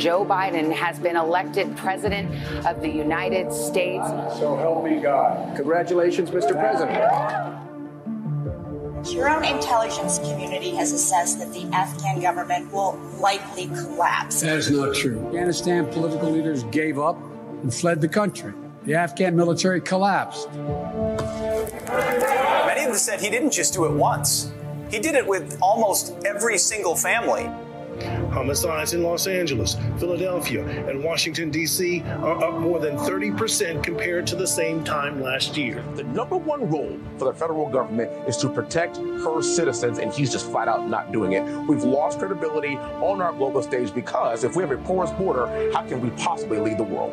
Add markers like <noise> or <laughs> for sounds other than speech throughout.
Joe Biden has been elected president of the United States. So help me God. Congratulations, Mr. President. Your own intelligence community has assessed that the Afghan government will likely collapse. That is not true. Afghanistan political leaders gave up and fled the country. The Afghan military collapsed. Many of them said he didn't just do it once. He did it with almost every single family. Homicides in Los Angeles, Philadelphia, and Washington, D.C. are up more than 30% compared to the same time last year. The number one role for the federal government is to protect her citizens, and he's just flat out not doing it. We've lost credibility on our global stage because if we have a porous border, how can we possibly lead the world?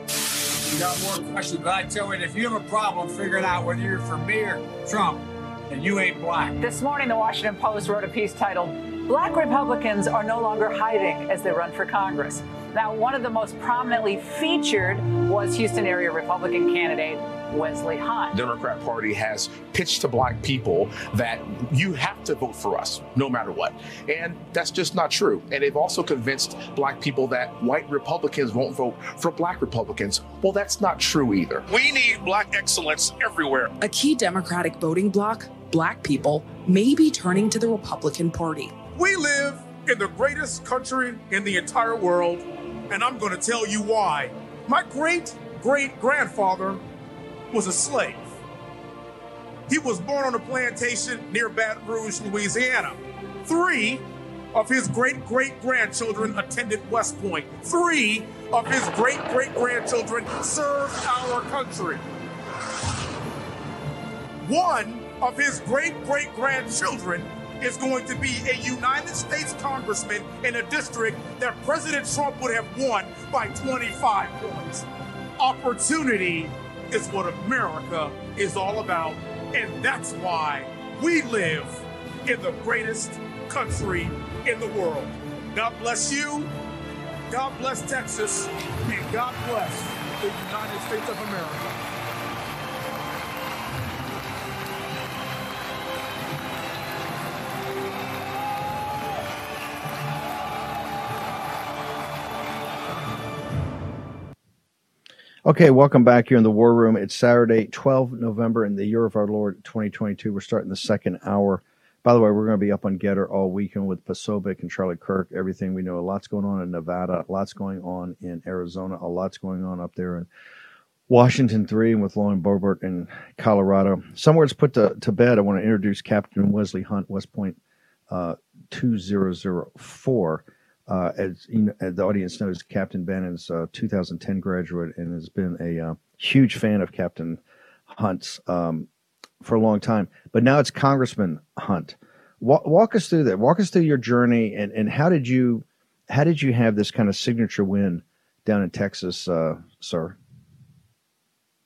You got more questions, but I tell you, if you have a problem figuring out whether you're for me or Trump, and you ain't black. This morning, the Washington Post wrote a piece titled, Black Republicans are no longer hiding as they run for Congress. Now, one of the most prominently featured was Houston area Republican candidate Wesley Hunt. The Democrat Party has pitched to black people that you have to vote for us no matter what. And that's just not true. And they've also convinced black people that white Republicans won't vote for black Republicans. Well, that's not true either. We need black excellence everywhere. A key Democratic voting bloc, black people, may be turning to the Republican Party. We live in the greatest country in the entire world, and I'm going to tell you why. My great great grandfather was a slave. He was born on a plantation near Baton Rouge, Louisiana. Three of his great great grandchildren attended West Point. Three of his great great grandchildren served our country. One of his great great grandchildren is going to be a United States congressman in a district that President Trump would have won by 25 points. Opportunity is what America is all about. And that's why we live in the greatest country in the world. God bless you. God bless Texas. And God bless the United States of America. Okay, welcome back here in the War Room. It's Saturday, 12 November in the year of our Lord 2022. We're starting the second hour. By the way, we're going to be up on GETTR all weekend with Posobiec and Charlie Kirk. Everything we know, a lot's going on in Nevada, a lots going on in Arizona, a lot's going on up there in Washington 3 and with Lauren Boebert in Colorado. Somewhere it's put to, to bed. I want to introduce Captain Wesley Hunt, West Point uh, 2004. Uh, as, you know, as the audience knows, Captain Ben is a 2010 graduate and has been a uh, huge fan of Captain Hunt's um, for a long time. But now it's Congressman Hunt. Walk, walk, us through that. Walk us through your journey and, and how did you how did you have this kind of signature win down in Texas, uh, sir?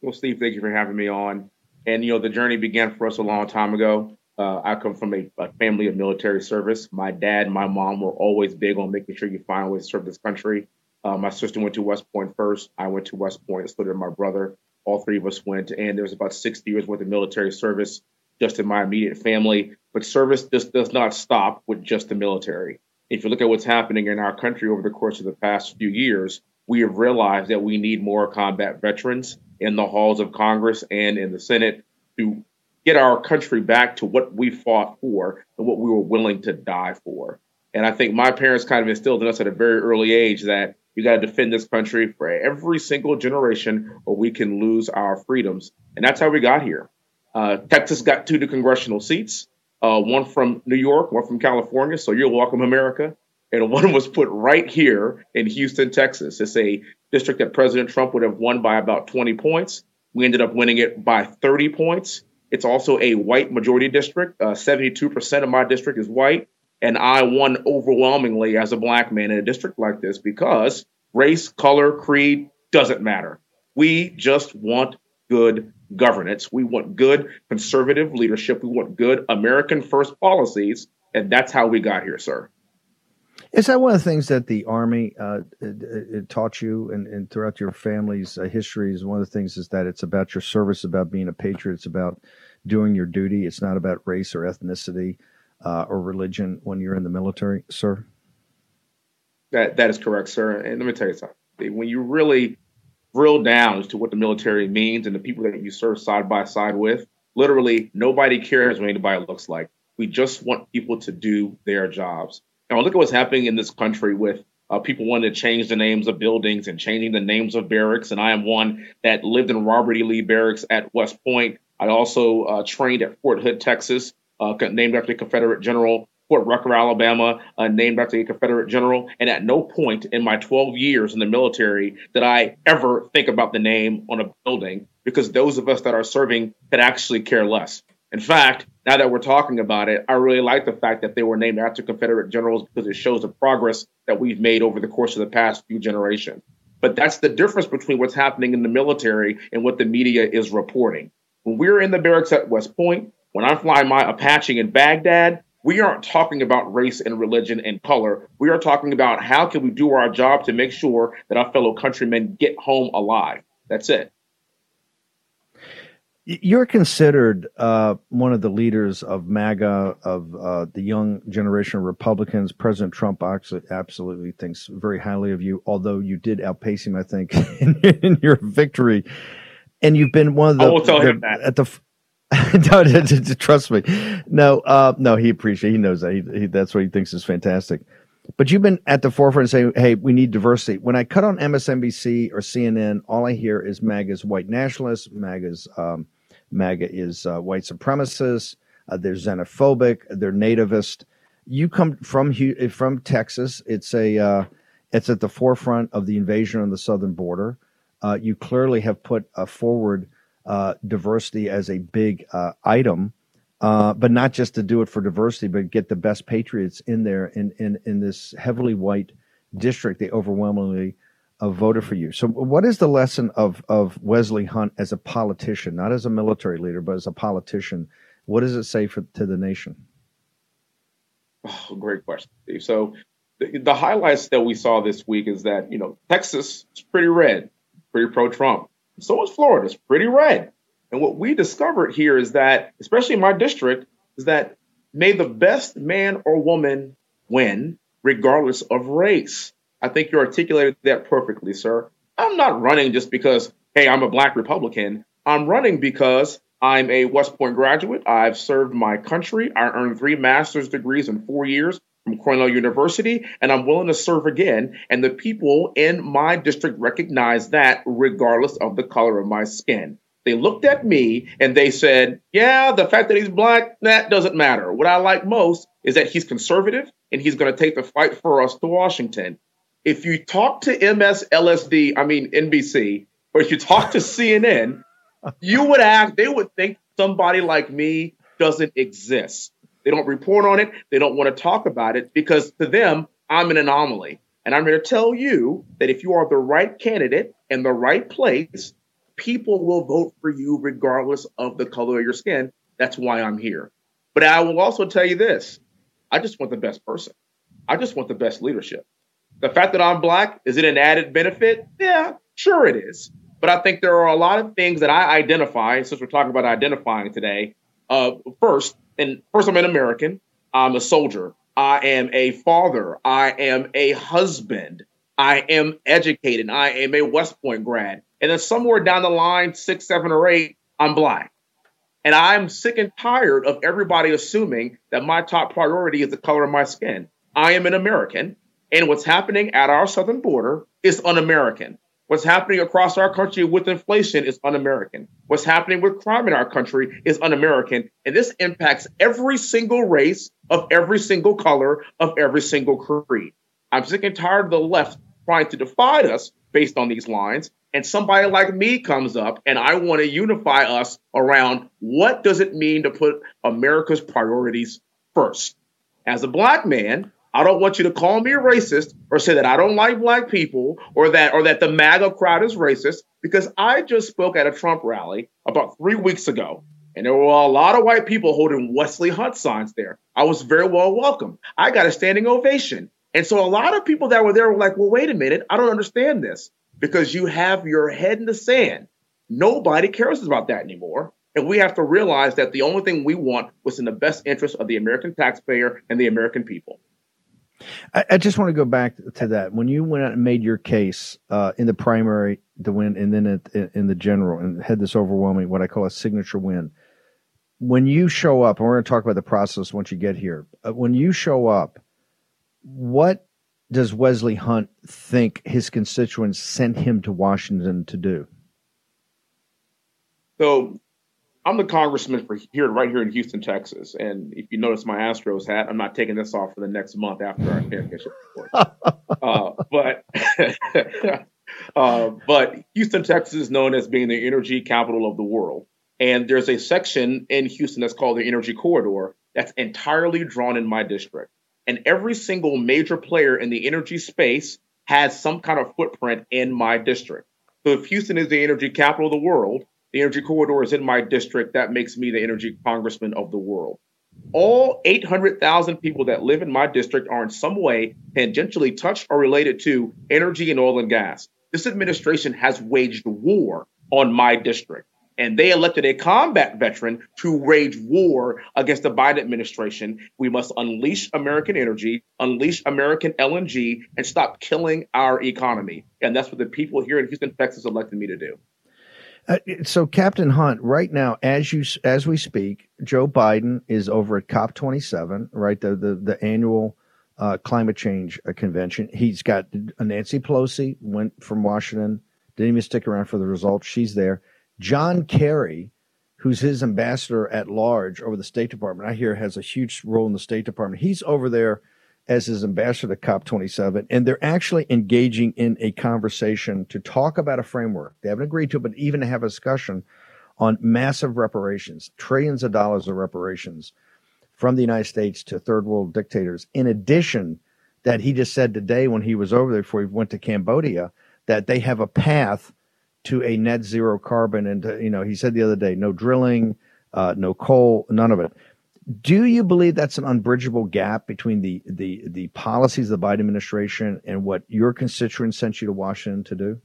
Well, Steve, thank you for having me on. And you know, the journey began for us a long time ago. Uh, I come from a, a, family of military service. My dad and my mom were always big on making sure you find ways to serve this country. Uh, my sister went to West Point first. I went to West Point, so did my brother. All three of us went, and there was about 60 years worth of military service just in my immediate family. But service just does not stop with just the military. If you look at what's happening in our country over the course of the past few years, we have realized that we need more combat veterans in the halls of Congress and in the Senate to get our country back to what we fought for and what we were willing to die for. And I think my parents kind of instilled in us at a very early age that you got to defend this country for every single generation or we can lose our freedoms. And that's how we got here. Uh, Texas got two congressional seats, uh, one from New York, one from California. So you're welcome, America. And one was put right here in Houston, Texas. It's a district that President Trump would have won by about 20 points. We ended up winning it by 30 points. It's also a white majority district. Uh, 72% of my district is white. And I won overwhelmingly as a black man in a district like this because race, color, creed doesn't matter. We just want good governance. We want good conservative leadership. We want good American first policies. And that's how we got here, sir. Is that one of the things that the Army uh, it, it taught you and, and, throughout your family's uh, history? Is one of the things is that it's about your service, about being a patriot, it's about doing your duty. It's not about race or ethnicity uh, or religion when you're in the military, sir. That that is correct, sir. And let me tell you something. When you really drill down as to what the military means and the people that you serve side by side with, literally nobody cares what anybody looks like. We just want people to do their jobs. Now look at what's happening in this country with uh, people wanting to change the names of buildings and changing the names of barracks. And I am one that lived in Robert E. Lee Barracks at West Point. I also uh, trained at Fort Hood, Texas, uh, named after a Confederate general. Fort Rucker, Alabama, uh, named after a Confederate general. And at no point in my 12 years in the military did I ever think about the name on a building because those of us that are serving could actually care less. In fact, now that we're talking about it, I really like the fact that they were named after Confederate generals because it shows the progress that we've made over the course of the past few generations. But that's the difference between what's happening in the military and what the media is reporting. When we're in the barracks at West Point, when I'm flying my Apache in Baghdad, we aren't talking about race and religion and color. We are talking about how can we do our job to make sure that our fellow countrymen get home alive. That's it. You're considered uh, one of the leaders of MAGA, of uh, the young generation of Republicans. President Trump absolutely thinks very highly of you, although you did outpace him, I think, <laughs> in, in your victory. And you've been one of the. I will tell the, him that. At the, <laughs> no, <laughs> trust me. No, uh, no, he appreciates. He knows that. He, he, that's what he thinks is fantastic. But you've been at the forefront saying, "Hey, we need diversity." When I cut on MSNBC or CNN, all I hear is MAGA's white nationalists, MAGA's um, MAGA is uh, white supremacists. Uh, they're xenophobic. They're nativist. You come from from Texas. It's a uh, it's at the forefront of the invasion on the southern border. Uh, you clearly have put forward uh, diversity as a big uh, item uh, but not just to do it for diversity, but get the best patriots in there in, in, in this heavily white district. They overwhelmingly uh, voted for you. So, what is the lesson of, of Wesley Hunt as a politician, not as a military leader, but as a politician? What does it say for, to the nation? Oh, great question, Steve. So, the, the highlights that we saw this week is that, you know, Texas is pretty red, pretty pro Trump. So is Florida. It's pretty red. And what we discovered here is that, especially in my district, is that may the best man or woman win, regardless of race. I think you articulated that perfectly, sir. I'm not running just because, hey, I'm a black Republican. I'm running because I'm a West Point graduate. I've served my country. I earned three master's degrees in four years from Cornell University, and I'm willing to serve again. And the people in my district recognize that regardless of the color of my skin. They looked at me and they said, Yeah, the fact that he's black, that doesn't matter. What I like most is that he's conservative and he's going to take the fight for us to Washington. If you talk to MSLSD, I mean NBC, or if you talk to CNN, you would act, they would think somebody like me doesn't exist. They don't report on it. They don't want to talk about it because to them, I'm an anomaly. And I'm here to tell you that if you are the right candidate in the right place, people will vote for you regardless of the color of your skin. That's why I'm here. But I will also tell you this I just want the best person. I just want the best leadership. The fact that I'm black, is it an added benefit? Yeah, sure it is. But I think there are a lot of things that I identify, since we're talking about identifying today. Uh, first, and first, I'm an American. I'm a soldier. I am a father. I am a husband. I am educated. I am a West Point grad. And then somewhere down the line, six, seven, or eight, I'm black. And I'm sick and tired of everybody assuming that my top priority is the color of my skin. I am an American, and what's happening at our southern border is un American. What's happening across our country with inflation is un American. What's happening with crime in our country is un American. And this impacts every single race of every single color of every single creed. I'm sick and tired of the left trying to divide us based on these lines. And somebody like me comes up and I want to unify us around what does it mean to put America's priorities first. As a black man, I don't want you to call me a racist or say that I don't like black people or that or that the MAGA crowd is racist because I just spoke at a Trump rally about 3 weeks ago and there were a lot of white people holding Wesley Hunt signs there. I was very well welcomed. I got a standing ovation. And so a lot of people that were there were like, well, wait a minute, I don't understand this because you have your head in the sand. Nobody cares about that anymore. And we have to realize that the only thing we want was in the best interest of the American taxpayer and the American people. I, I, just want to go back to that. When you went out and made your case uh, in the primary to win, and then at, in the general, and had this overwhelming, what I call a signature win. When you show up, and we're going to talk about the process once you get here. Uh, when you show up, what does Wesley Hunt think his constituents sent him to Washington to do? So I'm the congressman for here, right here in Houston, Texas. And if you notice my Astros hat, I'm not taking this off for the next month after our championship <laughs> uh, but <laughs> uh, but Houston, Texas is known as being the energy capital of the world. And there's a section in Houston that's called the Energy Corridor that's entirely drawn in my district. And every single major player in the energy space has some kind of footprint in my district. So if Houston is the energy capital of the world, the energy corridor is in my district. That makes me the energy congressman of the world. All 800,000 people that live in my district are in some way tangentially touched or related to energy and oil and gas. This administration has waged war on my district and they elected a combat veteran to wage war against the Biden administration. We must unleash American energy, unleash American LNG, and stop killing our economy. And that's what the people here in Houston, Texas elected me to do. Uh, so, Captain Hunt, right now, as you as we speak, Joe Biden is over at COP 27, right? The the, the annual uh, climate change uh, convention. He's got Nancy Pelosi went from Washington, didn't even stick around for the results. She's there. John Kerry, who's his ambassador at large over the State Department, I hear has a huge role in the State Department. He's over there as his ambassador to COP27, and they're actually engaging in a conversation to talk about a framework. They haven't agreed to it, but even to have a discussion on massive reparations, trillions of dollars of reparations from the United States to third world dictators. In addition, that he just said today when he was over there before he went to Cambodia, that they have a path to a net zero carbon. And, to, you know, he said the other day, no drilling, uh, no coal, none of it. Do you believe that's an unbridgeable gap between the, the, the policies of the Biden administration and what your constituents sent you to Washington to do?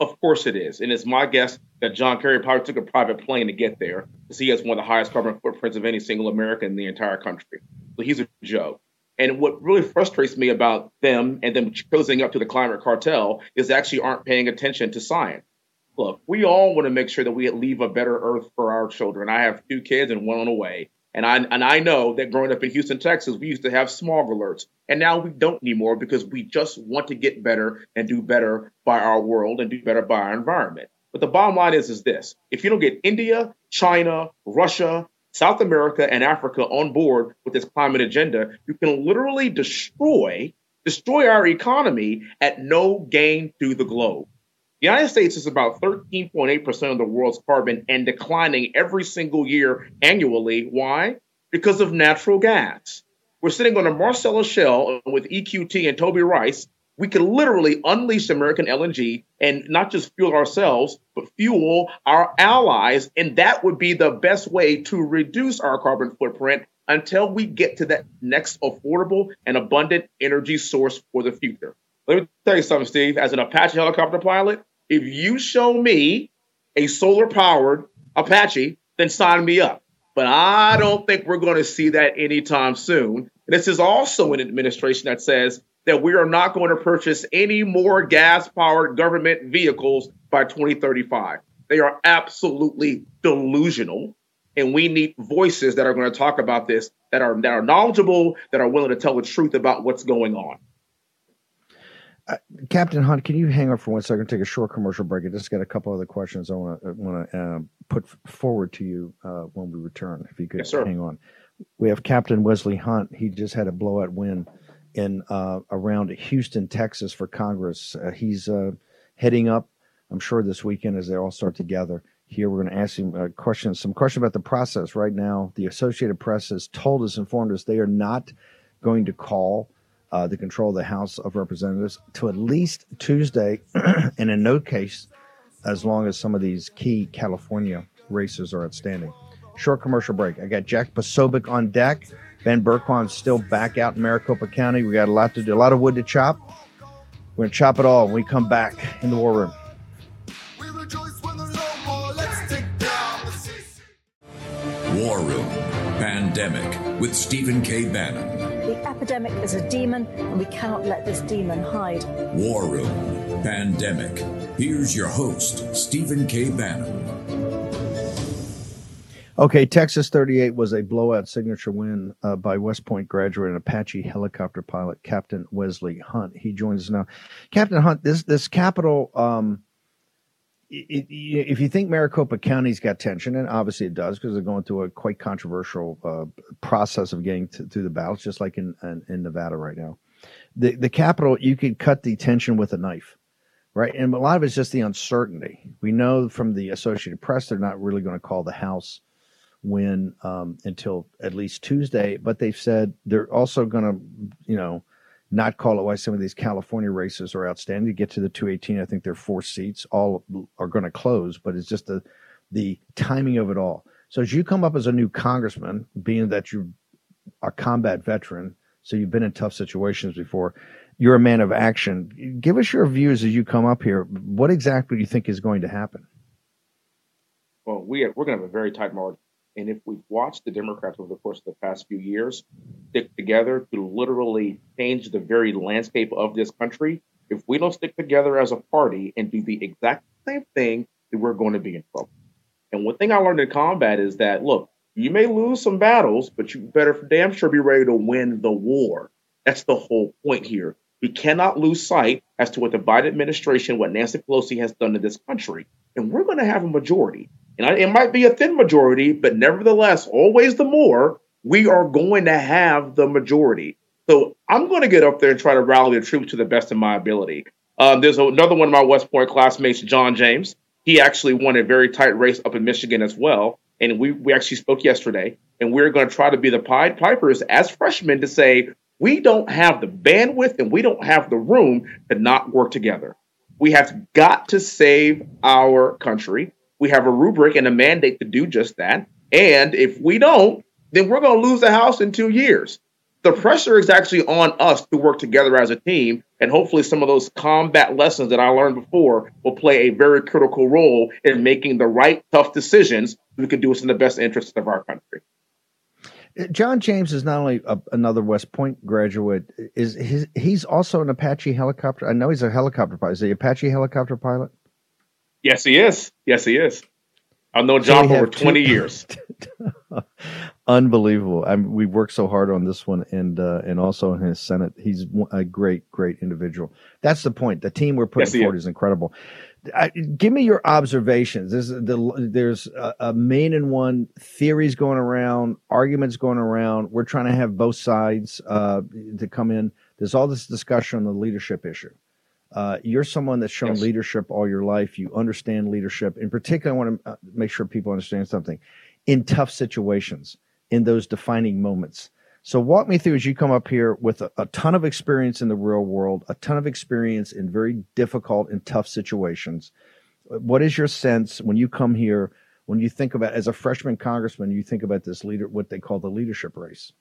Of course it is. And it's my guess that John Kerry probably took a private plane to get there because he has one of the highest carbon footprints of any single American in the entire country. So he's a joke. And what really frustrates me about them and them closing up to the climate cartel is actually aren't paying attention to science. Look, we all want to make sure that we leave a better earth for our children. I have two kids and one on the way. And I and I know that growing up in Houston, Texas, we used to have smog alerts. And now we don't anymore because we just want to get better and do better by our world and do better by our environment. But the bottom line is is this. If you don't get India, China, Russia, South America and Africa on board with this climate agenda, you can literally destroy destroy our economy at no gain to the globe. The United States is about 13.8% of the world's carbon and declining every single year annually. Why? Because of natural gas. We're sitting on a Marcellus shale with EQT and Toby Rice we could literally unleash American LNG and not just fuel ourselves, but fuel our allies. And that would be the best way to reduce our carbon footprint until we get to that next affordable and abundant energy source for the future. Let me tell you something, Steve. As an Apache helicopter pilot, if you show me a solar powered Apache, then sign me up. But I don't think we're going to see that anytime soon. This is also an administration that says that we are not going to purchase any more gas powered government vehicles by 2035. They are absolutely delusional. And we need voices that are going to talk about this that are that are knowledgeable, that are willing to tell the truth about what's going on. Uh, Captain Hunt, can you hang on for one second? Take a short commercial break. I just got a couple other questions I want to want to uh, put forward to you uh, when we return. If you could yes, hang on, we have Captain Wesley Hunt. He just had a blowout win in uh, around Houston, Texas for Congress. Uh, he's uh, heading up, I'm sure, this weekend as they all start together. Here, we're going to ask him uh, questions, some questions about the process. Right now, the Associated Press has told us, informed us, they are not going to call uh, the control of the House of Representatives to at least Tuesday, and <clears throat> in no case, as long as some of these key California races are outstanding. Short commercial break. I got Jack Posobiec on deck. Ben Bergquam's still back out in Maricopa County. We got a lot to do, a lot of wood to chop. We're going to chop it all when we come back in the war room. War Room Pandemic with Stephen K. Bannon. The epidemic is a demon, and we cannot let this demon hide. War Room Pandemic. Here's your host, Stephen K. Bannon. Okay, Texas 38 was a blowout signature win uh, by West Point graduate and Apache helicopter pilot Captain Wesley Hunt. He joins us now. Captain Hunt, this this capital, um, it, it, if you think Maricopa County's got tension, and obviously it does because they're going through a quite controversial uh, process of getting to, through the ballots, just like in, in, in Nevada right now. The the capital, you could cut the tension with a knife right? And a lot of it's just the uncertainty. We know from the Associated Press they're not really going to call the House win um, until at least Tuesday. But they've said they're also going to, you know, not call it why some of these California races are outstanding. To get to the 218, I think there are four seats. All are going to close, but it's just the the timing of it all. So as you come up as a new congressman, being that you are a combat veteran, so you've been in tough situations before, you're a man of action. Give us your views as you come up here. What exactly do you think is going to happen? Well, we are, we're going to have a very tight margin. And if we've watched the Democrats over the course of the past few years stick together to literally change the very landscape of this country, if we don't stick together as a party and do the exact same thing, then we're going to be in trouble. And one thing I learned in combat is that, look, you may lose some battles, but you better damn sure be ready to win the war. That's the whole point here. We cannot lose sight as to what the Biden administration, what Nancy Pelosi has done to this country. And we're going to have a majority. And it might be a thin majority, but nevertheless, always the more, we are going to have the majority. So I'm going to get up there and try to rally the troops to the best of my ability. Um, there's another one of my West Point classmates, John James. He actually won a very tight race up in Michigan as well. And we, we actually spoke yesterday, and we're going to try to be the Pied Pipers as freshmen to say, we don't have the bandwidth and we don't have the room to not work together. We have got to save our country. We have a rubric and a mandate to do just that. And if we don't, then we're going to lose the House in two years. The pressure is actually on us to work together as a team. And hopefully, some of those combat lessons that I learned before will play a very critical role in making the right, tough decisions we can do us in the best interest of our country. Uh, John James is not only a, another West Point graduate, is his, he's also an Apache helicopter. I know he's a helicopter pilot. Is he Apache helicopter pilot? Yes, he is. Yes, he is. I've known John so for over 20 two, <laughs> years. Unbelievable. I mean, we worked so hard on this one and uh, and also in his Senate. He's a great, great individual. That's the point. The team we're putting yes, forward is. is incredible. I, give me your observations. There's the, there's a, a, main and one theories going around, arguments going around. We're trying to have both sides uh, to come in. There's all this discussion on the leadership issue. Uh, you're someone that's shown yes. leadership all your life. You understand leadership. In particular, I want to uh, make sure people understand something. In tough situations, in those defining moments, so walk me through as you come up here with a, a, ton of experience in the real world, a ton of experience in very difficult and tough situations. What is your sense when you come here, when you think about as a freshman congressman, you think about this leader, what they call the leadership race?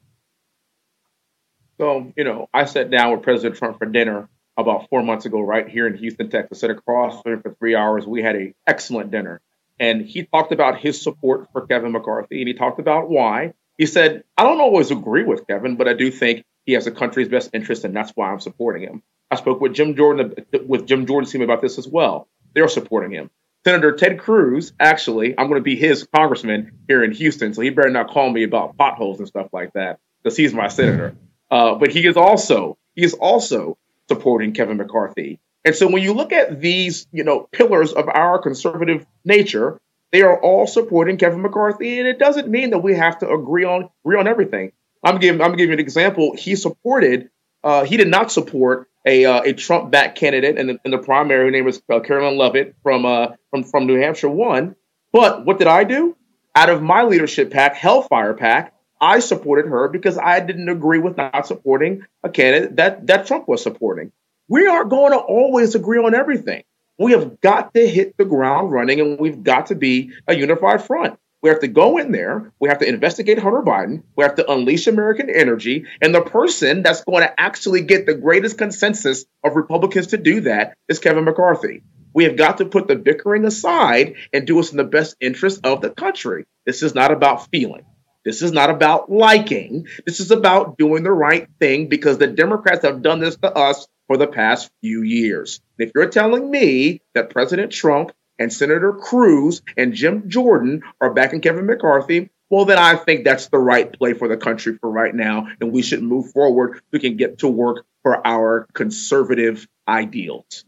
So, you know, I sat down with President Trump for dinner about four months ago, right here in Houston, Texas. Sat across for three hours. We had an excellent dinner. And he talked about his support for Kevin McCarthy and he talked about why he said, I don't always agree with Kevin, but I do think he has the country's best interest, and that's why I'm supporting him. I spoke with Jim Jordan with Jim Jordan's team about this as well. They're supporting him. Senator Ted Cruz, actually, I'm going to be his congressman here in Houston, so he better not call me about potholes and stuff like that, because he's my senator. Uh, but he is also he is also supporting Kevin McCarthy. And so when you look at these, you know, pillars of our conservative nature, they are all supporting Kevin McCarthy, and it doesn't mean that we have to agree on agree on everything. I'm giving I'm giving an example. He supported. Uh, he did not support a uh, a Trump backed candidate in the, in the primary. Her name was uh, Karoline Leavitt from uh, from from New Hampshire. Won, but what did I do? Out of my leadership PAC, Hellfire PAC, I supported her because I didn't agree with not supporting a candidate that that Trump was supporting. We aren't going to always agree on everything. We have got to hit the ground running and we've got to be a unified front. We have to go in there. We have to investigate Hunter Biden. We have to unleash American energy. And the person that's going to actually get the greatest consensus of Republicans to do that is Kevin McCarthy. We have got to put the bickering aside and do what's in the best interest of the country. This is not about feeling. This is not about liking. This is about doing the right thing because the Democrats have done this to us for the past few years. If you're telling me that President Trump and Senator Cruz and Jim Jordan are backing Kevin McCarthy, well, then I think that's the right play for the country for right now. And we should move forward. We can get to work for our conservative ideals.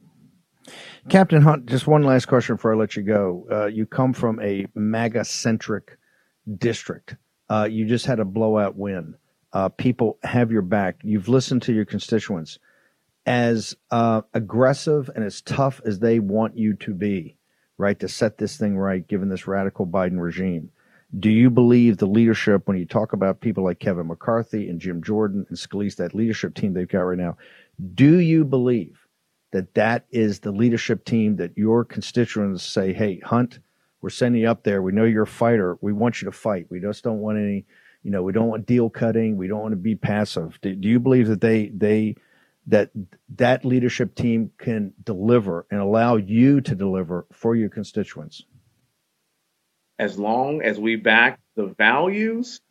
Captain Hunt, just one last question before I let you go. Uh, you come from a MAGA centric district. Uh, you just had a blowout win. Uh, people have your back. You've listened to your constituents. As uh, aggressive and as tough as they want you to be, right, to set this thing right, given this radical Biden regime, do you believe the leadership, when you talk about people like Kevin McCarthy and Jim Jordan and Scalise, that leadership team they've got right now, do you believe that that is the leadership team that your constituents say, hey, Hunt, we're sending you up there. We know you're a fighter. We want you to fight. We just don't want any, you know, we don't want deal cutting. We don't want to be passive. Do, do you believe that they, they, that that leadership team can deliver and allow you to deliver for your constituents? as long as we back the values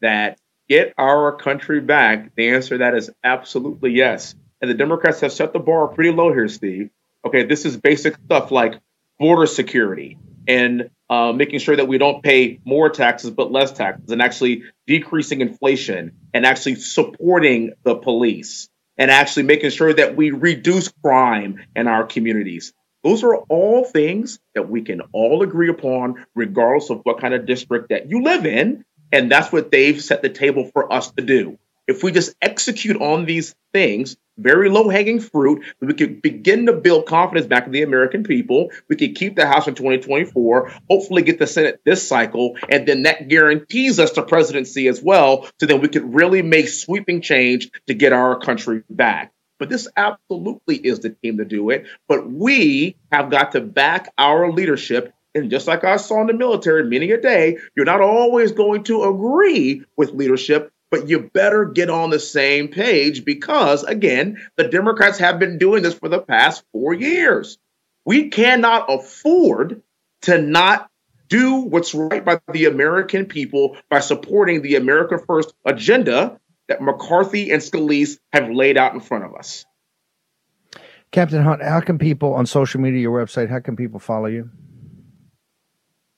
that get our country back, the answer to that is absolutely yes. And the Democrats have set the bar pretty low here, Steve. Okay, this is basic stuff like border security and uh, making sure that we don't pay more taxes but less taxes and actually decreasing inflation and actually supporting the police and actually making sure that we reduce crime in our communities. Those are all things that we can all agree upon, regardless of what kind of district that you live in. And that's what they've set the table for us to do. If we just execute on these things, very low hanging fruit, we could begin to build confidence back in the American people. We could keep the House in 2024, hopefully get the Senate this cycle, and then that guarantees us the presidency as well. So then we could really make sweeping change to get our country back. But this absolutely is the team to do it. But we have got to back our leadership. And just like I saw in the military many a day, you're not always going to agree with leadership, but you better get on the same page because, again, the Democrats have been doing this for the past four years. We cannot afford to not do what's right by the American people by supporting the America First agenda that McCarthy and Scalise have laid out in front of us. Captain Hunt, how can people on social media, your website, how can people follow you?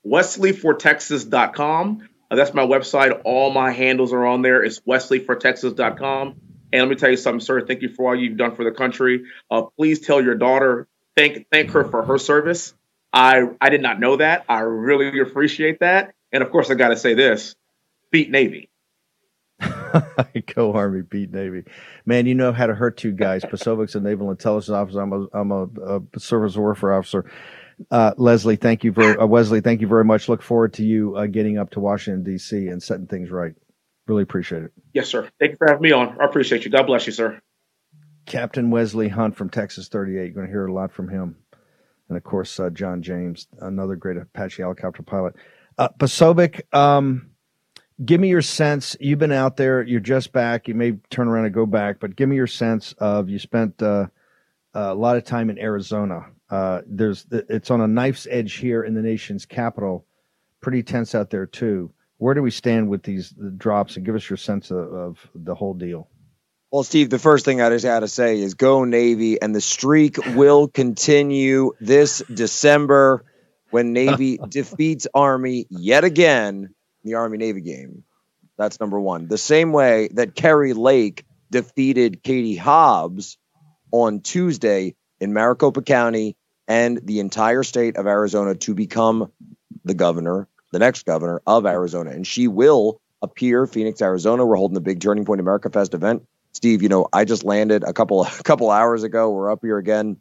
WesleyForTexas.com. Uh, that's my website. All my handles are on there. It's WesleyForTexas.com. And let me tell you something, sir. Thank you for all you've done for the country. Uh, please tell your daughter thank thank her for her service. I I did not know that. I really appreciate that. And of course, I got to say this: beat Navy. <laughs> Go Army, beat Navy. Man, you know how to hurt two guys. Posobiec's a naval intelligence officer. I'm a I'm a, a surface warfare officer. Uh, Leslie, thank you very uh, Wesley, thank you very much. Look forward to you uh, getting up to Washington D.C. and setting things right. Really appreciate it. Yes, sir. Thank you for having me on. I appreciate you. God bless you, sir. Captain Wesley Hunt from Texas 38. You're going to hear a lot from him, and of course uh, John James, another great Apache helicopter pilot. Uh, Posobiec, um, give me your sense. You've been out there. You're just back. You may turn around and go back, but give me your sense of you spent uh, a lot of time in Arizona. Uh, there's it's on a knife's edge here in the nation's capital. Pretty tense out there too. Where do we stand with these the drops? And give us your sense of, of the whole deal. Well, Steve, the first thing I just had to say is go Navy, and the streak will continue this December when Navy <laughs> defeats Army yet again in the Army Navy game. That's number one. The same way that Kari Lake defeated Katie Hobbs on Tuesday in Maricopa County and the entire state of Arizona to become the governor, the next governor of Arizona. And she will appear Phoenix, Arizona. We're holding the big Turning Point America Fest event. Steve, you know, I just landed a couple <laughs> a couple hours ago. We're up here again.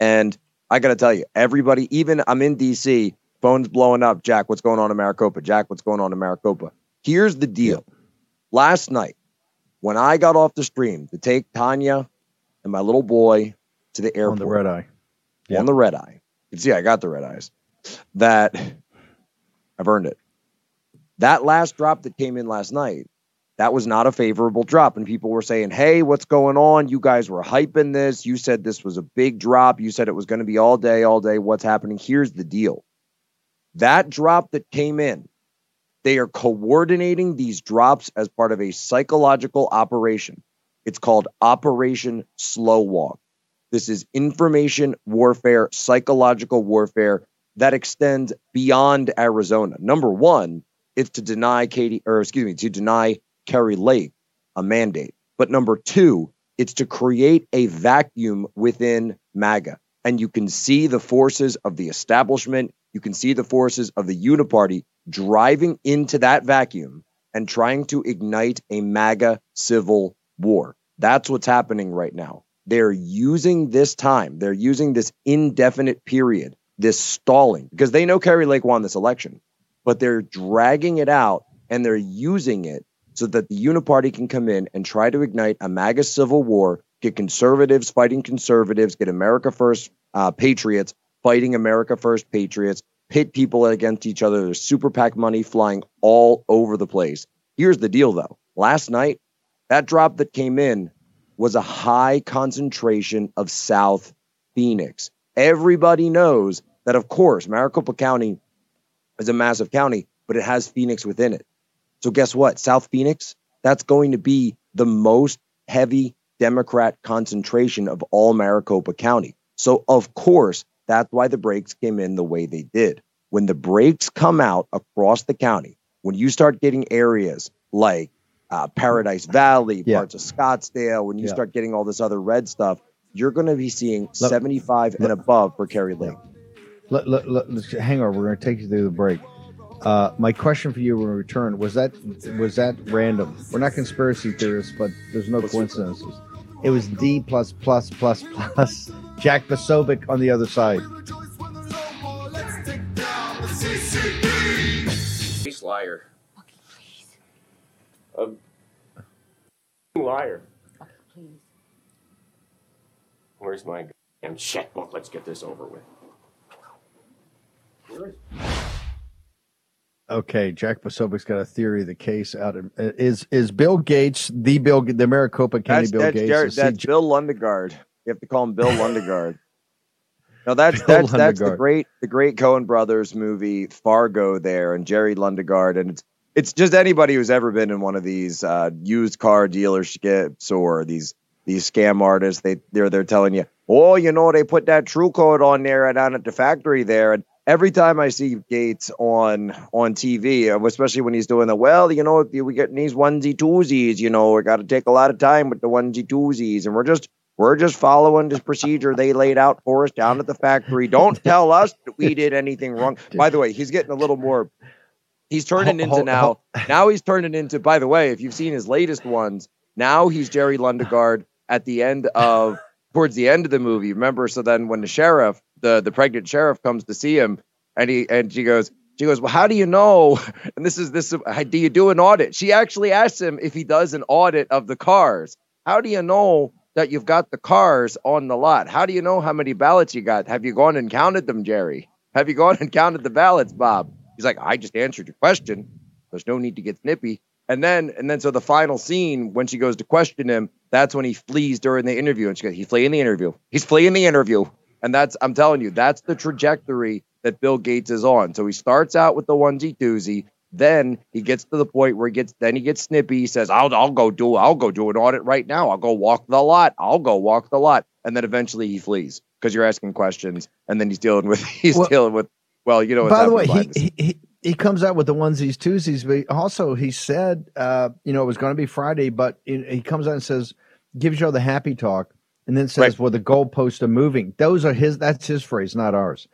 And I got to tell you, everybody, even I'm in DC, phone's blowing up. Jack, what's going on in Maricopa? Jack, what's going on in Maricopa? Here's the deal. Last night, when I got off the stream to take Tanya and my little boy to the airport on the red eye, on the red eye. You can see I got the red eyes. That I've earned it. That last drop that came in last night, that was not a favorable drop. And people were saying, hey, what's going on? You guys were hyping this. You said this was a big drop. You said it was going to be all day, all day. What's happening? Here's the deal that drop that came in They are coordinating these drops as part of a psychological operation. It's called Operation Slow Walk. This is information warfare, psychological warfare that extends beyond Arizona. Number one, it's to deny Katie, or excuse me, to deny Kari Lake a mandate. But number two, it's to create a vacuum within MAGA. And you can see the forces of the establishment, you can see the forces of the uniparty driving into that vacuum and trying to ignite a MAGA civil war. That's what's happening right now. They're using this time, they're using this indefinite period, this stalling, because they know Kari Lake won this election, but they're dragging it out and they're using it so that the uniparty can come in and try to ignite a MAGA civil war, get conservatives fighting conservatives, get America First uh, patriots fighting America First patriots, pit people against each other. There's super PAC money flying all over the place. Here's the deal, though. Last night, that drop that came in was a high concentration of South Phoenix. Everybody knows that, of course, Maricopa County is a massive county, but it has Phoenix within it. So, guess what? South Phoenix, that's going to be the most heavy Democrat concentration of all Maricopa County. So, of course, that's why the breaks came in the way they did. When the breaks come out across the county, when you start getting areas like uh, Paradise Valley, Yeah. parts of Scottsdale, when you Yeah. start getting all this other red stuff, you're going to be seeing 75 and above for Kari Lake. Let, let, let, let's hang on. We're going to take you through the break. Uh, my question for you when we return was that was that random? We're not conspiracy theorists, but there's no coincidences. It was D plus plus plus plus. Jack Posobiec on the other side. He's liar. A liar. Where's my damn checkbook? Let's get this over with. Where is Okay, Jack Posobiec's got a theory of the case out. Of, is is Bill Gates the Bill the Maricopa County That's, Bill that's, Gates? Jared- that's j- Bill Lundegaard. You have to call him Bill <laughs> Lundegaard. No, that's Bill that's that's the great the great Coen brothers movie Fargo there and Jerry Lundegaard and it's it's just anybody who's ever been in one of these uh, used car dealerships or these these scam artists they they're they're telling you oh you know they put that true code on there and down at the factory there and every time I see Gates on on TV especially when he's doing the well you know we get these onesie twosies you know we got to take a lot of time with the onesie twosies and we're just we're just following this procedure they laid out for us down at the factory. Don't tell us we did anything wrong. By the way, he's getting a little more. He's turning Ho- into ho- now. <laughs> Now he's turning into. By the way, if you've seen his latest ones, now he's Jerry Lundegaard at the end of <laughs> towards the end of the movie. Remember? So then when the sheriff, the the pregnant sheriff, comes to see him, and he and she goes. She goes, well, how do you know? <laughs> And this is this. how- Do you do an audit? She actually asks him if he does an audit of the cars. How do you know that you've got the cars on the lot? How do you know how many ballots you got? Have you gone and counted them, Jerry? Have you gone and counted the ballots, Bob? He's like, I just answered your question. There's no need to get snippy. And then, and then, so the final scene when she goes to question him, that's when he flees during the interview, and she goes, "He's fleeing the interview. He's fleeing the interview." And that's, I'm telling you, that's the trajectory that Bill Gates is on. So he starts out with the onesie doozy. Then he gets to the point where he gets, then he gets snippy. He says, "I'll, I'll go do, I'll go do an audit right now. I'll go walk the lot. I'll go walk the lot." And then eventually he flees because you're asking questions, and then he's dealing with, <laughs> he's Well- dealing with, well, you know. By the way, he, the he he comes out with the onesies, twosies, but also he said, uh, you know, it was going to be Friday, but he he comes out and says, gives you all the happy talk, and then says, well, the goalposts are moving. Those are his. That's his phrase, not ours.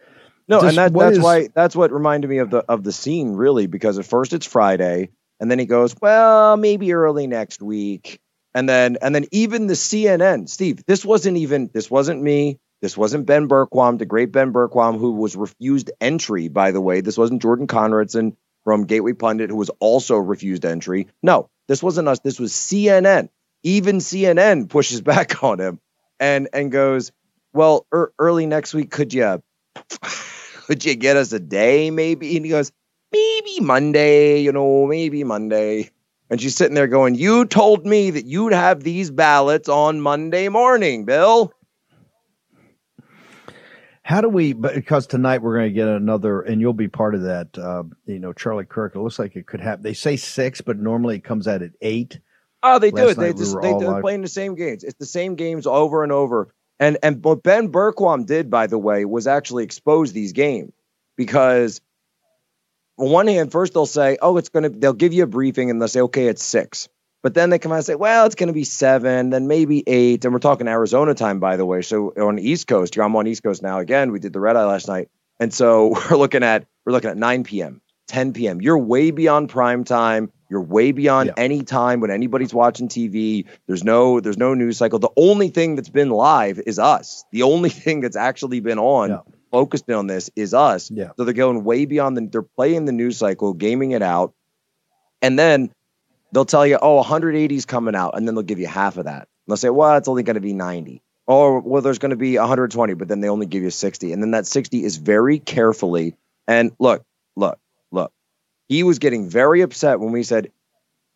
No, Just and that, that's is- why that's what reminded me of the of the scene really because at first it's Friday and then he goes, well, maybe early next week. And then and then even the CNN, Steve, this wasn't even this wasn't me. This wasn't Ben Bergquam, the great Ben Bergquam, who was refused entry, by the way. This wasn't Jordan Conradson from Gateway Pundit, who was also refused entry. No, this wasn't us. This was CNN. Even CNN pushes <laughs> back on him and and goes, well, er, early next week, could you <sighs> could you get us a day maybe? And he goes, maybe Monday, you know, maybe Monday. And she's sitting there going, You told me that you'd have these ballots on Monday morning, Bill. How do we? Because tonight we're going to get another, and you'll be part of that. Uh, you know, Charlie Kirk. It looks like it could happen. They say six, but normally it comes out at eight. Oh, they do it. They we just were they, they're live. playing the same games. It's the same games over and over. And and what Ben Bergquam did, by the way, was actually expose these games because on one hand, first they'll say, "Oh, it's gonna," they'll give you a briefing and they'll say, "Okay, it's six. But then they come out and say, "Well, it's gonna be seven, then maybe eight. And we're talking Arizona time, by the way. So on the East Coast, here I'm on East Coast now. Again, we did the red eye last night, and so <laughs> we're looking at we're looking at 9 p.m., 10 p.m. You're way beyond prime time. You're way beyond any time when anybody's watching TV. There's no there's no news cycle. The only thing that's been live is us. The only <laughs> thing that's actually been on focused on this is us. Yeah. So they're going way beyond the they're playing the news cycle, gaming it out. And then they'll tell you, oh, 180 is coming out, and then they'll give you half of that. And they'll say, well, it's only going to be 90. Or well, there's going to be 120, but then they only give you 60. And then that 60 is very carefully. And look, look, look. He was getting very upset when we said,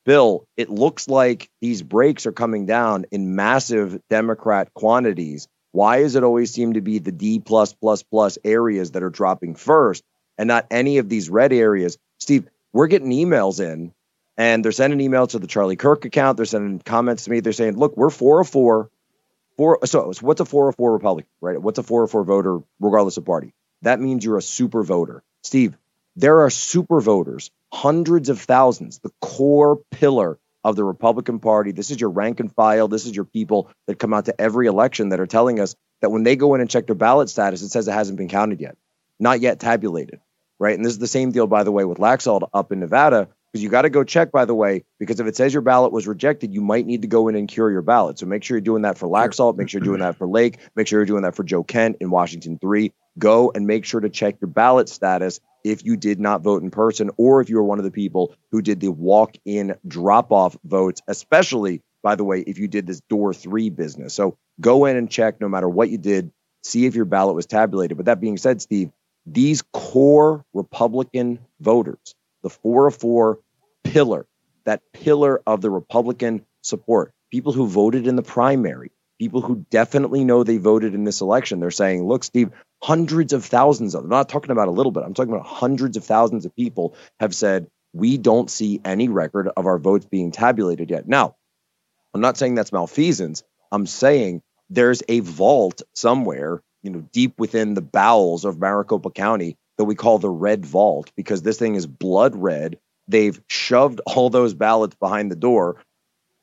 Bill, it looks like these breaks are coming down in massive Democrat quantities. Why does it always seem to be the D plus plus plus areas that are dropping first and not any of these red areas? Steve, we're getting emails in and they're sending emails to the Charlie Kirk account. They're sending comments to me. They're saying, look, we're 404. Four, so, so what's a 404 Republican, right? What's a 404 voter, regardless of party? That means you're a super voter. Steve, there are super voters, hundreds of thousands, the core pillar of the Republican Party. This is your rank and file. This is your people that come out to every election that are telling us that when they go in and check their ballot status, it says it hasn't been counted yet, not yet tabulated, right? And this is the same deal, by the way, with Laxalt up in Nevada, because you got to go check, by the way, because if it says your ballot was rejected, you might need to go in and cure your ballot. So make sure you're doing that for Laxalt. Make sure you're doing that for Lake. Make sure you're doing that for Joe Kent in Washington 3. Go and make sure to check your ballot status if you did not vote in person or if you were one of the people who did the walk in drop off votes, especially, by the way, if you did this door three business. So go in and check no matter what you did, see if your ballot was tabulated. But that being said, Steve, these core Republican voters, the four four pillar, that pillar of the Republican support, people who voted in the primary, people who definitely know they voted in this election, they're saying, look, Steve, hundreds of thousands of I'm not talking about a little bit, I'm talking about hundreds of thousands of people have said, we don't see any record of our votes being tabulated yet. Now, I'm not saying that's malfeasance. I'm saying there's a vault somewhere, you know, deep within the bowels of Maricopa County that we call the red vault because this thing is blood red. They've shoved all those ballots behind the door.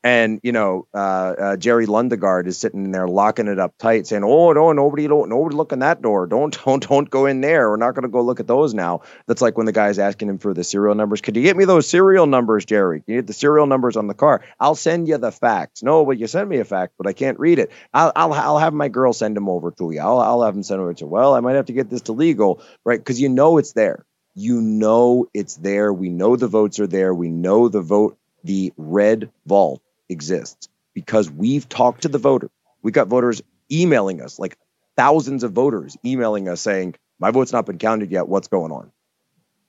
And you know, uh, uh, Jerry Lundegaard is sitting there locking it up tight, saying, "Oh no, nobody, don't, nobody look in that door. Don't, <laughs> don't, don't go in there. We're not going to go look at those now." That's like when the guy's asking him for the serial numbers. Could you get me those serial numbers, Jerry? You get the serial numbers on the car? I'll send you the facts. No, but you send me a fact, but I can't read it. I'll, I'll, I'll have my girl send them over to you. I'll, I'll have them send over to. Well, I might have to get this to legal, right? Because you know it's there. You know it's there. We know the votes are there. We know the vote, the red vault exists because we've talked to the voter. We got voters emailing us, like thousands of voters emailing us saying, "My vote's not been counted yet. What's going on?"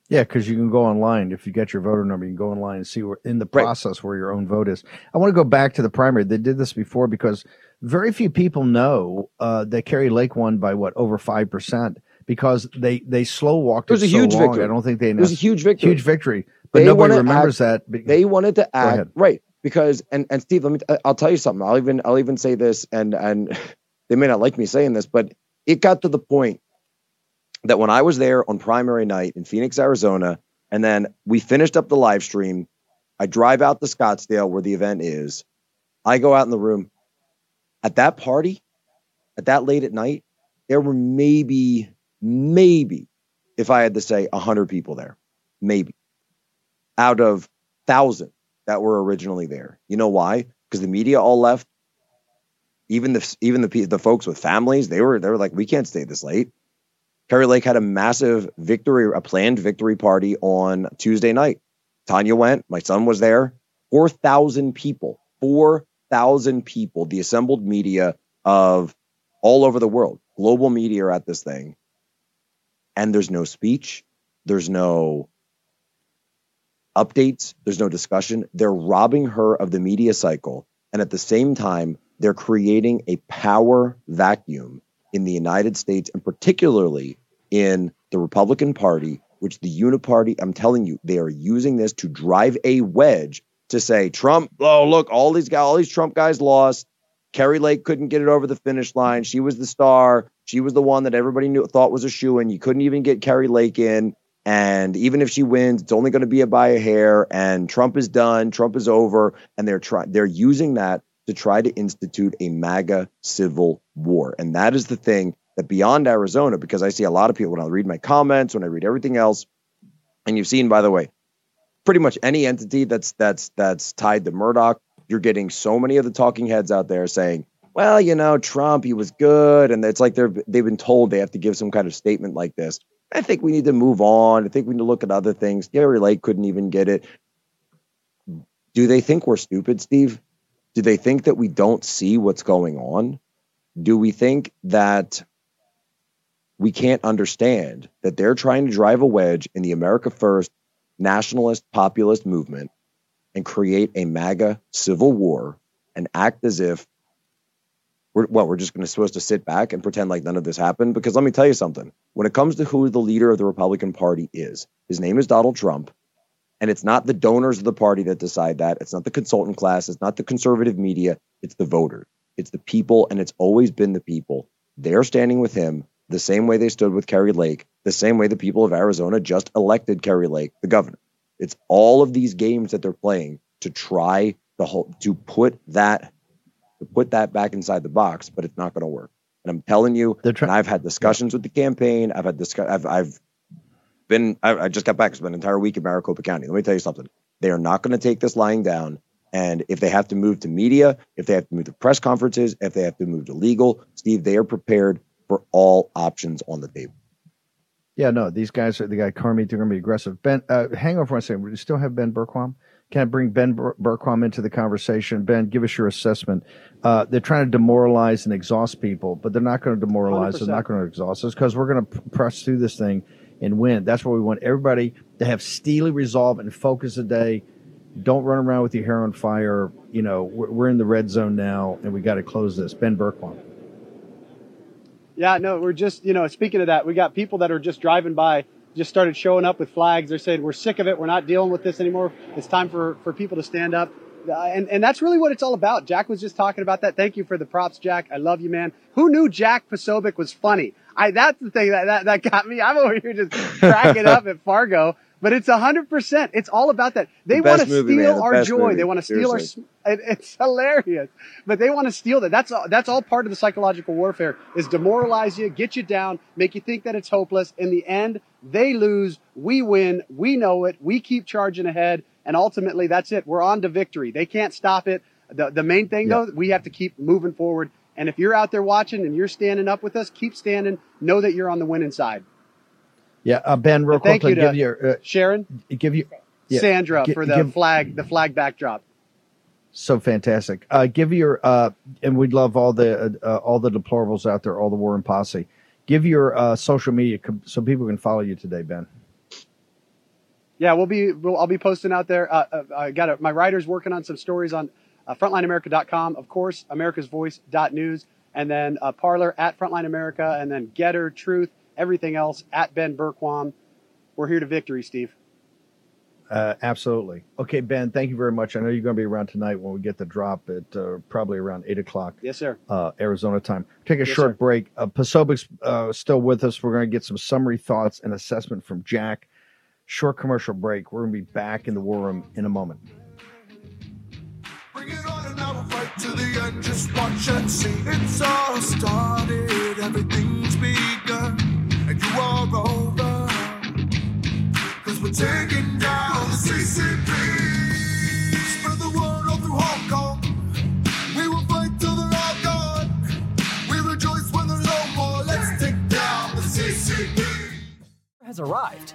Yeah, because you can go online if you get your voter number. You can go online and see where in the process where your own vote is. I want to go back to the primary. They did this before because very few people know uh, that Kari Lake won by what over five percent because they they slow walked It was a so huge long. victory. I don't think they It was a huge victory. Huge victory, but They nobody remembers act- that. be- They wanted to act right because and and Steve, let me I'll tell you something. I'll even I'll even say this and and <laughs> they may not like me saying this, but it got to the point that when I was there on primary night in Phoenix, Arizona, and then we finished up the live stream, I drive out to Scottsdale where the event is. I go out in the room. At that party, at that late at night, there were maybe, maybe, if I had to say, 100 people there. Maybe. Out of thousand that were originally there. You know why? Because the media all left. Even the even the the folks with families, they were they were like, we can't stay this late. Kari Lake had a massive victory, a planned victory party on Tuesday night. Tanya went, my son was there. 4,000 people, 4,000 people, the assembled media of all over the world, global media are at this thing. And there's no speech, there's no updates, there's no discussion. They're robbing her of the media cycle. And at the same time, they're creating a power vacuum in the United States and particularly in the Republican Party, which the Uniparty, I'm telling you, they are using this to drive a wedge to say Trump, oh look, all these guys, all these Trump guys lost. Kari Lake couldn't get it over the finish line. She was the star. She was the one that everybody knew thought was a shoe in. You couldn't even get Kari Lake in. And even if she wins, it's only going to be a by a hair. And Trump is done. Trump is over. And they're trying. They're using that to try to institute a MAGA civil war. And that is the thing that beyond Arizona, because I see a lot of people when I read my comments, when I read everything else, and you've seen, by the way, pretty much any entity that's that's that's tied to Murdoch, you're getting so many of the talking heads out there saying, well, you know, Trump, he was good, and it's like they're they've been told they have to give some kind of statement like this. I think we need to move on. I think we need to look at other things. Kari Lake couldn't even get it. Do they think we're stupid, Steve? Do they think that we don't see what's going on? Do we think that we can't understand that they're trying to drive a wedge in the America First nationalist populist movement and create a MAGA civil war and act as if we're well, we're just going to supposed to sit back and pretend like none of this happened. Because let me tell you something: when it comes to who the leader of the Republican Party is, his name is Donald Trump, and it's not the donors of the party that decide that. It's not the consultant class. It's not the conservative media. It's the voters. It's the people, and it's always been the people. They're standing with him the same way they stood with Kari Lake, the same way the people of Arizona just elected Kari Lake, the governor. It's all of these games that they're playing to try the whole to put that to put that back inside the box, but it's not going to work. And I'm telling you, and I've had discussions with the campaign. I've had discuss. I've I've been. I, I just got back. Spent an entire week in Maricopa County. Let me tell you something. They are not going to take this lying down. And if they have to move to media, if they have to move to press conferences, if they have to move to legal, Steve, they are prepared for all options on the table. Yeah, no, these guys are the guy Carmi. They're going to be aggressive. Ben, uh, hang on for one second. We still have Ben Bergquam. Can I bring Ben Ber- Bergquam into the conversation? Ben, give us your assessment. Uh, they're trying to demoralize and exhaust people, but they're not going to demoralize. they They're not going to exhaust us because we're going to press through this thing and win. That's what we want everybody to have steely resolve and focus a day. Don't run around with your hair on fire. You know, we're, we're in the red zone now, and we got to close this. Ben Bergquam. Yeah, no, we're just, you know, speaking of that, we got people that are just driving by, just started showing up with flags. They're saying, we're sick of it. We're not dealing with this anymore. It's time for, for people to stand up. Uh, and, and that's really what it's all about. Jack was just talking about that. Thank you for the props, Jack. I love you, man. Who knew Jack Posobiec was funny? I, that's the thing that, that, that got me. I'm over here just <laughs> cracking up at Fargo. But it's hundred percent. It's all about that. They want to steal our joy. Movie. They want to steal Seriously. our. It's hilarious, but they want to steal that. That's all, that's all part of the psychological warfare. Is demoralize you, get you down, make you think that it's hopeless. In the end, they lose, we win, we know it, we keep charging ahead, and ultimately that's it. We're on to victory. They can't stop it. The the main thing though, we have to keep moving forward. And if you're out there watching and you're standing up with us, keep standing. Know that you're on the winning side. Yeah, uh, Ben, real you to give your uh, Sharon, give you yeah, Sandra gi- for the give- flag, the flag backdrop. So fantastic. Uh, give your uh, and we'd love all the uh, all the deplorables out there, all the war and posse. Give your uh, social media so people can follow you today, Ben. Yeah, we'll be. We'll, I'll be posting out there. Uh, uh, I got it. My writer's working on some stories on uh, FrontlineAmerica.com, of course, AmericasVoice.news, and then uh, Parler at Frontline America, and then GETTR, Truth, everything else at Ben Bergquam. We're here to victory, Steve. Uh, absolutely. Okay, Ben. Thank you very much. I know you're going to be around tonight when we get the drop at uh, probably around eight o'clock. Yes, sir. Uh, Arizona time. Take a Yes, short sir. break. Uh, uh, still with us. We're going to get some summary thoughts and assessment from Jack. Short commercial break. We're going to be back in the war room in a moment. to the end, just watch and see. It's all started, everything's begun, and you are over. Cause we're taking down the CCP. Spread the word all through Hong Kong. We will fight till they're all gone. We rejoice when there's no more. Let's take down the CCP. has arrived.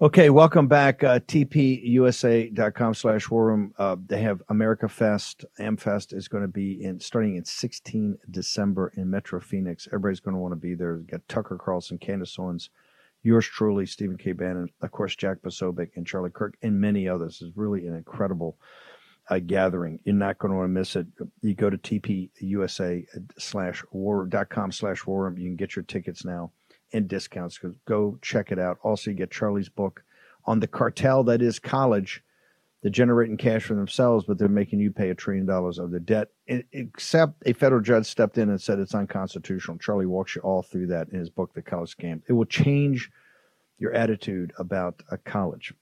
Okay, welcome back. Uh, TPUSA.com slash war room. Uh, they have America Fest. AmFest is going to be in starting in 16 December in Metro Phoenix. Everybody's going to want to be there. We've got Tucker Carlson, Candace Owens, yours truly, Stephen K. Bannon, of course, Jack Posobiec and Charlie Kirk, and many others. It's really an incredible uh, gathering. You're not going to want to miss it. You go to TPUSA slash war.com slash war room. You can get your tickets now and discounts. Go check it out. Also, you get Charlie's book on the cartel that is college. They're generating cash for themselves, but they're making you pay a trillion dollars of the debt. Except a federal judge stepped in and said it's unconstitutional. Charlie walks you all through that in his book, The College Scam. It will change your attitude about a college.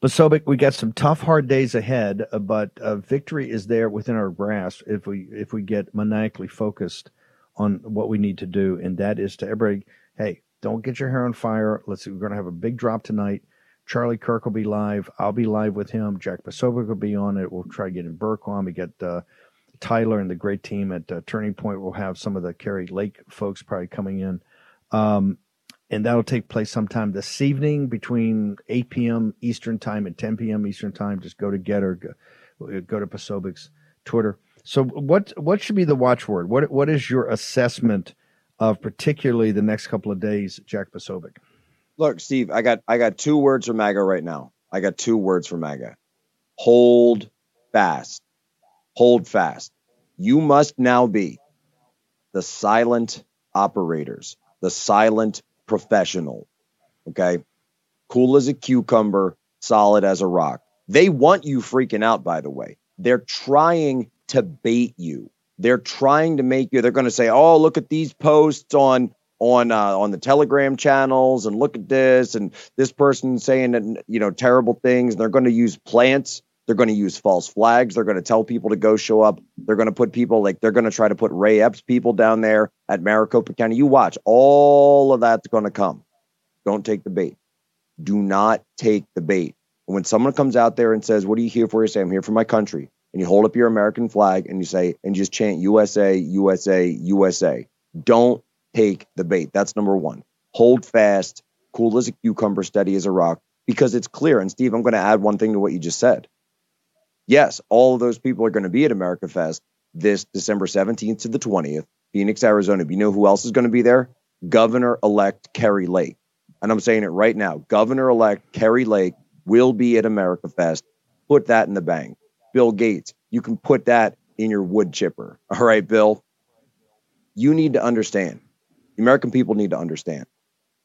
Posobiec, we got some tough, hard days ahead, uh, but uh, victory is there within our grasp if we if we get maniacally focused on what we need to do, and that is to everybody, hey, don't get your hair on fire. Let's we're going to have a big drop tonight. Charlie Kirk will be live. I'll be live with him. Jack Posobiec will be on it. We'll try to get in Bergquam. We get uh, Tyler and the great team at uh, Turning Point. We'll have some of the Kari Lake folks probably coming in. Um, and that'll take place sometime this evening between 8 p.m. Eastern Time and 10 p.m. Eastern Time. Just go to GETTR, go, go to Posobiec's Twitter. So what what should be the watchword? What what is your assessment of particularly the next couple of days, Jack Posobiec? Look, Steve, I got I got two words for MAGA right now. I got two words for MAGA. Hold fast. Hold fast. You must now be the silent operators, the silent professional. Okay. Cool as a cucumber, solid as a rock. They want you freaking out, by the way. They're trying to bait you. They're trying to make you. They're going to say, "Oh, look at these posts on on uh, on the Telegram channels, and look at this, and this person saying you know terrible things." And they're going to use plants. They're going to use false flags. They're going to tell people to go show up. They're going to put people like they're going to try to put Ray Epps people down there at Maricopa County. You watch. All of that's going to come. Don't take the bait. Do not take the bait. When someone comes out there and says, "What are you here for?" You say, "I'm here for my country." And you hold up your American flag and you say, and just chant USA, USA, USA. Don't take the bait. That's number one. Hold fast, cool as a cucumber, steady as a rock, because it's clear. And Steve, I'm going to add one thing to what you just said. Yes, all of those people are going to be at America Fest this December 17th to the 20th, Phoenix, Arizona. But you know who else is going to be there? Governor elect Kari Lake. And I'm saying it right now. Governor elect Kari Lake will be at America Fest. Put that in the bank. Bill Gates. You can put that in your wood chipper. All right, Bill. You need to understand. The American people need to understand.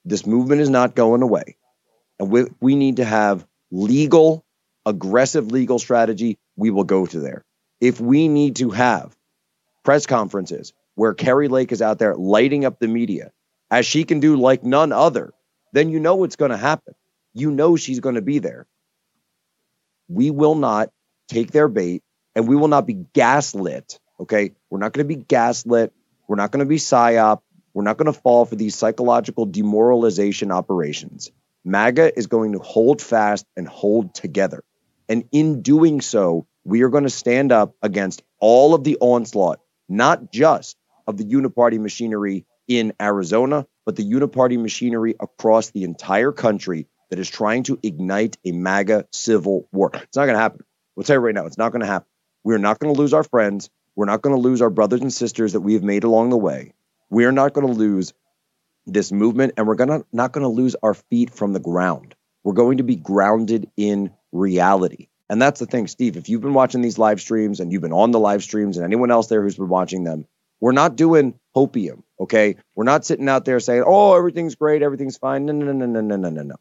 This movement is not going away. And we, we need to have legal, aggressive legal strategy. We will go to there. If we need to have press conferences where Kari Lake is out there lighting up the media, as she can do like none other, then you know what's going to happen. You know she's going to be there. We will not take their bait, and we will not be gaslit. Okay. We're not going to be gaslit. We're not going to be psyop. We're not going to fall for these psychological demoralization operations. MAGA is going to hold fast and hold together. And in doing so, we are going to stand up against all of the onslaught, not just of the uniparty machinery in Arizona, but the uniparty machinery across the entire country that is trying to ignite a MAGA civil war. It's not going to happen. We'll tell you right now, it's not going to happen. We're not going to lose our friends. We're not going to lose our brothers and sisters that we have made along the way. We are not going to lose this movement, and we're gonna not going to lose our feet from the ground. We're going to be grounded in reality. And that's the thing, Steve. If you've been watching these live streams and you've been on the live streams, and anyone else there who's been watching them, we're not doing hopium, okay? We're not sitting out there saying, "Oh, everything's great, everything's fine." No, no, no, no, no, no, no, no.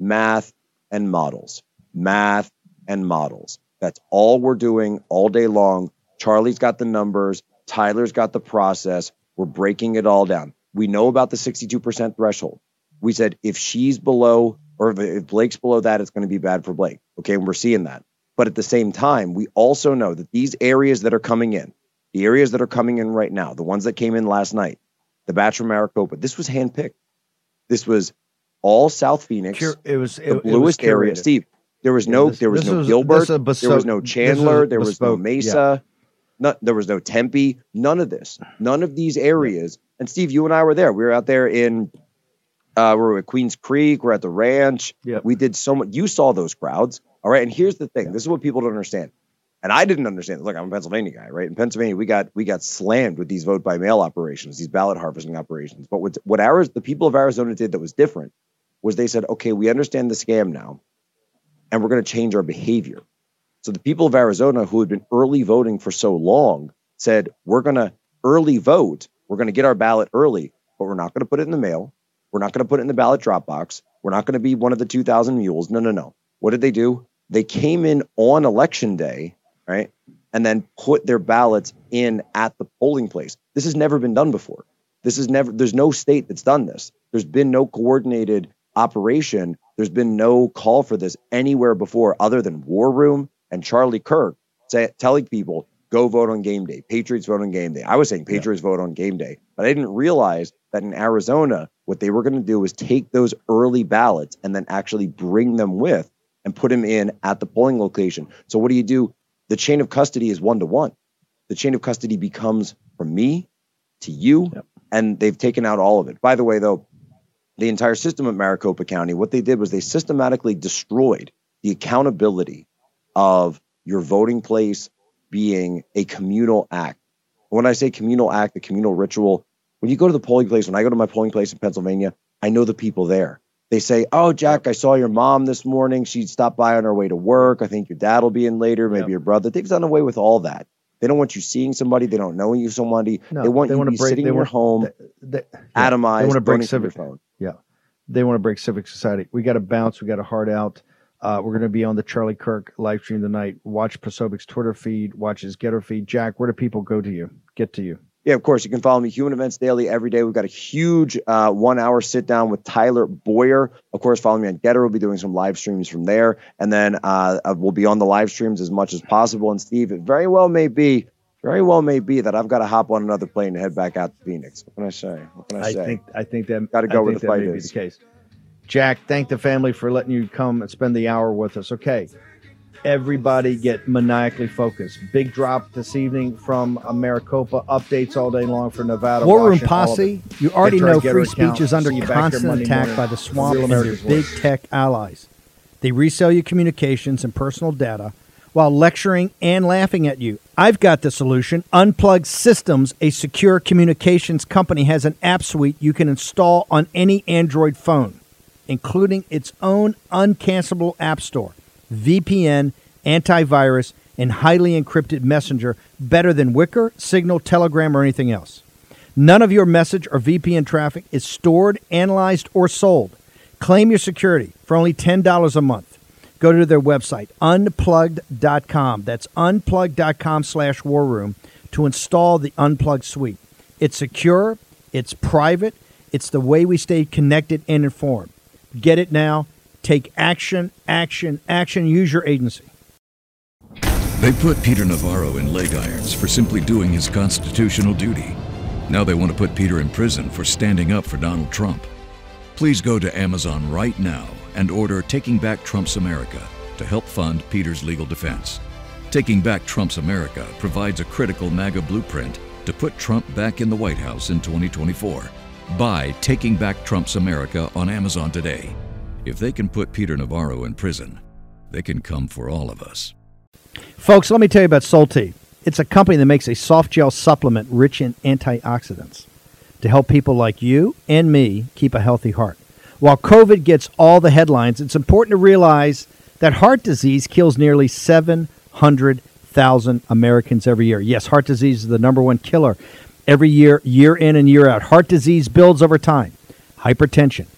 Math and models, math and models. That's all we're doing all day long. Charlie's got the numbers, Tyler's got the process. We're breaking it all down. We know about the 62% threshold. We said if she's below or if Blake's below that, it's going to be bad for Blake. Okay. And we're seeing that. But at the same time, we also know that these areas that are coming in, the areas that are coming in right now, the ones that came in last night, the Bachelor Maricopa, this was handpicked. This was all South Phoenix. It was the it, bluest it was area. Steve, there was no this- there was no was- Gilbert, this is a beso- there was no Chandler, there was no Mesa, no, there was no Tempe, none of this, none of these areas. And Steve, you and I were there. We were out there in Uh, we're at Queens Creek. We're at the ranch. Yep. We did so much. You saw those crowds. All right. And here's the thing. This is what people don't understand. And I didn't understand. Look, I'm a Pennsylvania guy, right? In Pennsylvania, we got we got slammed with these vote by mail operations, these ballot harvesting operations. But what what Arizona, the people of Arizona did that was different was they said, okay, we understand the scam now, and we're going to change our behavior. So the people of Arizona who had been early voting for so long said, we're going to early vote. We're going to get our ballot early, but we're not going to put it in the mail. We're not going to put it in the ballot drop box. We're not going to be one of the 2,000 mules. No, no, no. What did they do? They came in on election day, right? And then put their ballots in at the polling place. This has never been done before. This is never, there's no state that's done this. There's been no coordinated operation. There's been no call for this anywhere before other than War Room and Charlie Kirk say, telling people, go vote on game day. Patriots vote on game day. I was saying Patriots vote on game day, but I didn't realize that in Arizona, what they were going to do was take those early ballots and then actually bring them with and put them in at the polling location. So what do you do? The chain of custody is one to one. The chain of custody becomes from me to you, and they've taken out all of it. By the way, though, the entire system of Maricopa County, what they did was they systematically destroyed the accountability of your voting place being a communal act. When I say communal act, the communal ritual, when you go to the polling place, when I go to my polling place in Pennsylvania, I know the people there. They say, Oh, Jack, I saw your mom this morning. She stopped by on her way to work. I think your dad will be in later, maybe your brother. They've done away with all that. They don't want you seeing somebody. They don't know you somebody. No, they want they you wanna be break- sitting they in your want- home, They, atomized, They want to break civic. phone. Yeah, they want to break civic society. We got to bounce. We got to heart out. Uh, we're going to be on the Charlie Kirk live stream tonight. Watch Posobiec's Twitter feed. Watch his GETTR feed. Jack, where do people go to you? Get to you. Yeah, of course. You can follow me, Human Events Daily, every day. We've got a huge uh, one hour sit down with Tyler Boyer. Of course, follow me on GETTR. We'll be doing some live streams from there. And then uh, uh, we'll be on the live streams as much as possible. And Steve, it very well may be, very well may be that I've got to hop on another plane and head back out to Phoenix. What can I say? What can I, I say? think I think that Gotta go I where the fight is. The case. Jack, thank the family for letting you come and spend the hour with us. Okay, everybody get maniacally focused. Big drop this evening from Maricopa. Updates all day long for Nevada. War Room Washington, all of Posse, you already Get to our know free speech is under See you back here constant attack morning. by the swamp and their big tech allies. They resell your communications and personal data while lecturing and laughing at you. I've got the solution. Unplugged Systems, a secure communications company, has an app suite you can install on any Android phone, including its own uncancelable app store, VPN, antivirus, and highly encrypted messenger better than Wickr, Signal, Telegram, or anything else. None of your message or VPN traffic is stored, analyzed, or sold. Claim your security for only $10 a month. Go to their website, unplugged.com. That's unplugged.com slash war room to install the Unplugged suite. It's secure, it's private, it's the way we stay connected and informed. Get it now. Take action, action, action. Use your agency. They put Peter Navarro in leg irons for simply doing his constitutional duty. Now they want to put Peter in prison for standing up for Donald Trump. Please go to Amazon right now and order Taking Back Trump's America to help fund Peter's legal defense. Taking Back Trump's America provides a critical MAGA blueprint to put Trump back in the White House in 2024. Buy Taking Back Trump's America on Amazon today. If they can put Peter Navarro in prison, they can come for all of us. Folks, let me tell you about Solti. It's a company that makes a soft gel supplement rich in antioxidants to help people like you and me keep a healthy heart. While COVID gets all the headlines, it's important to realize that heart disease kills nearly 700,000 Americans every year. Yes, heart disease is the number one killer every year, year in and year out. Heart disease builds over time. Hypertension,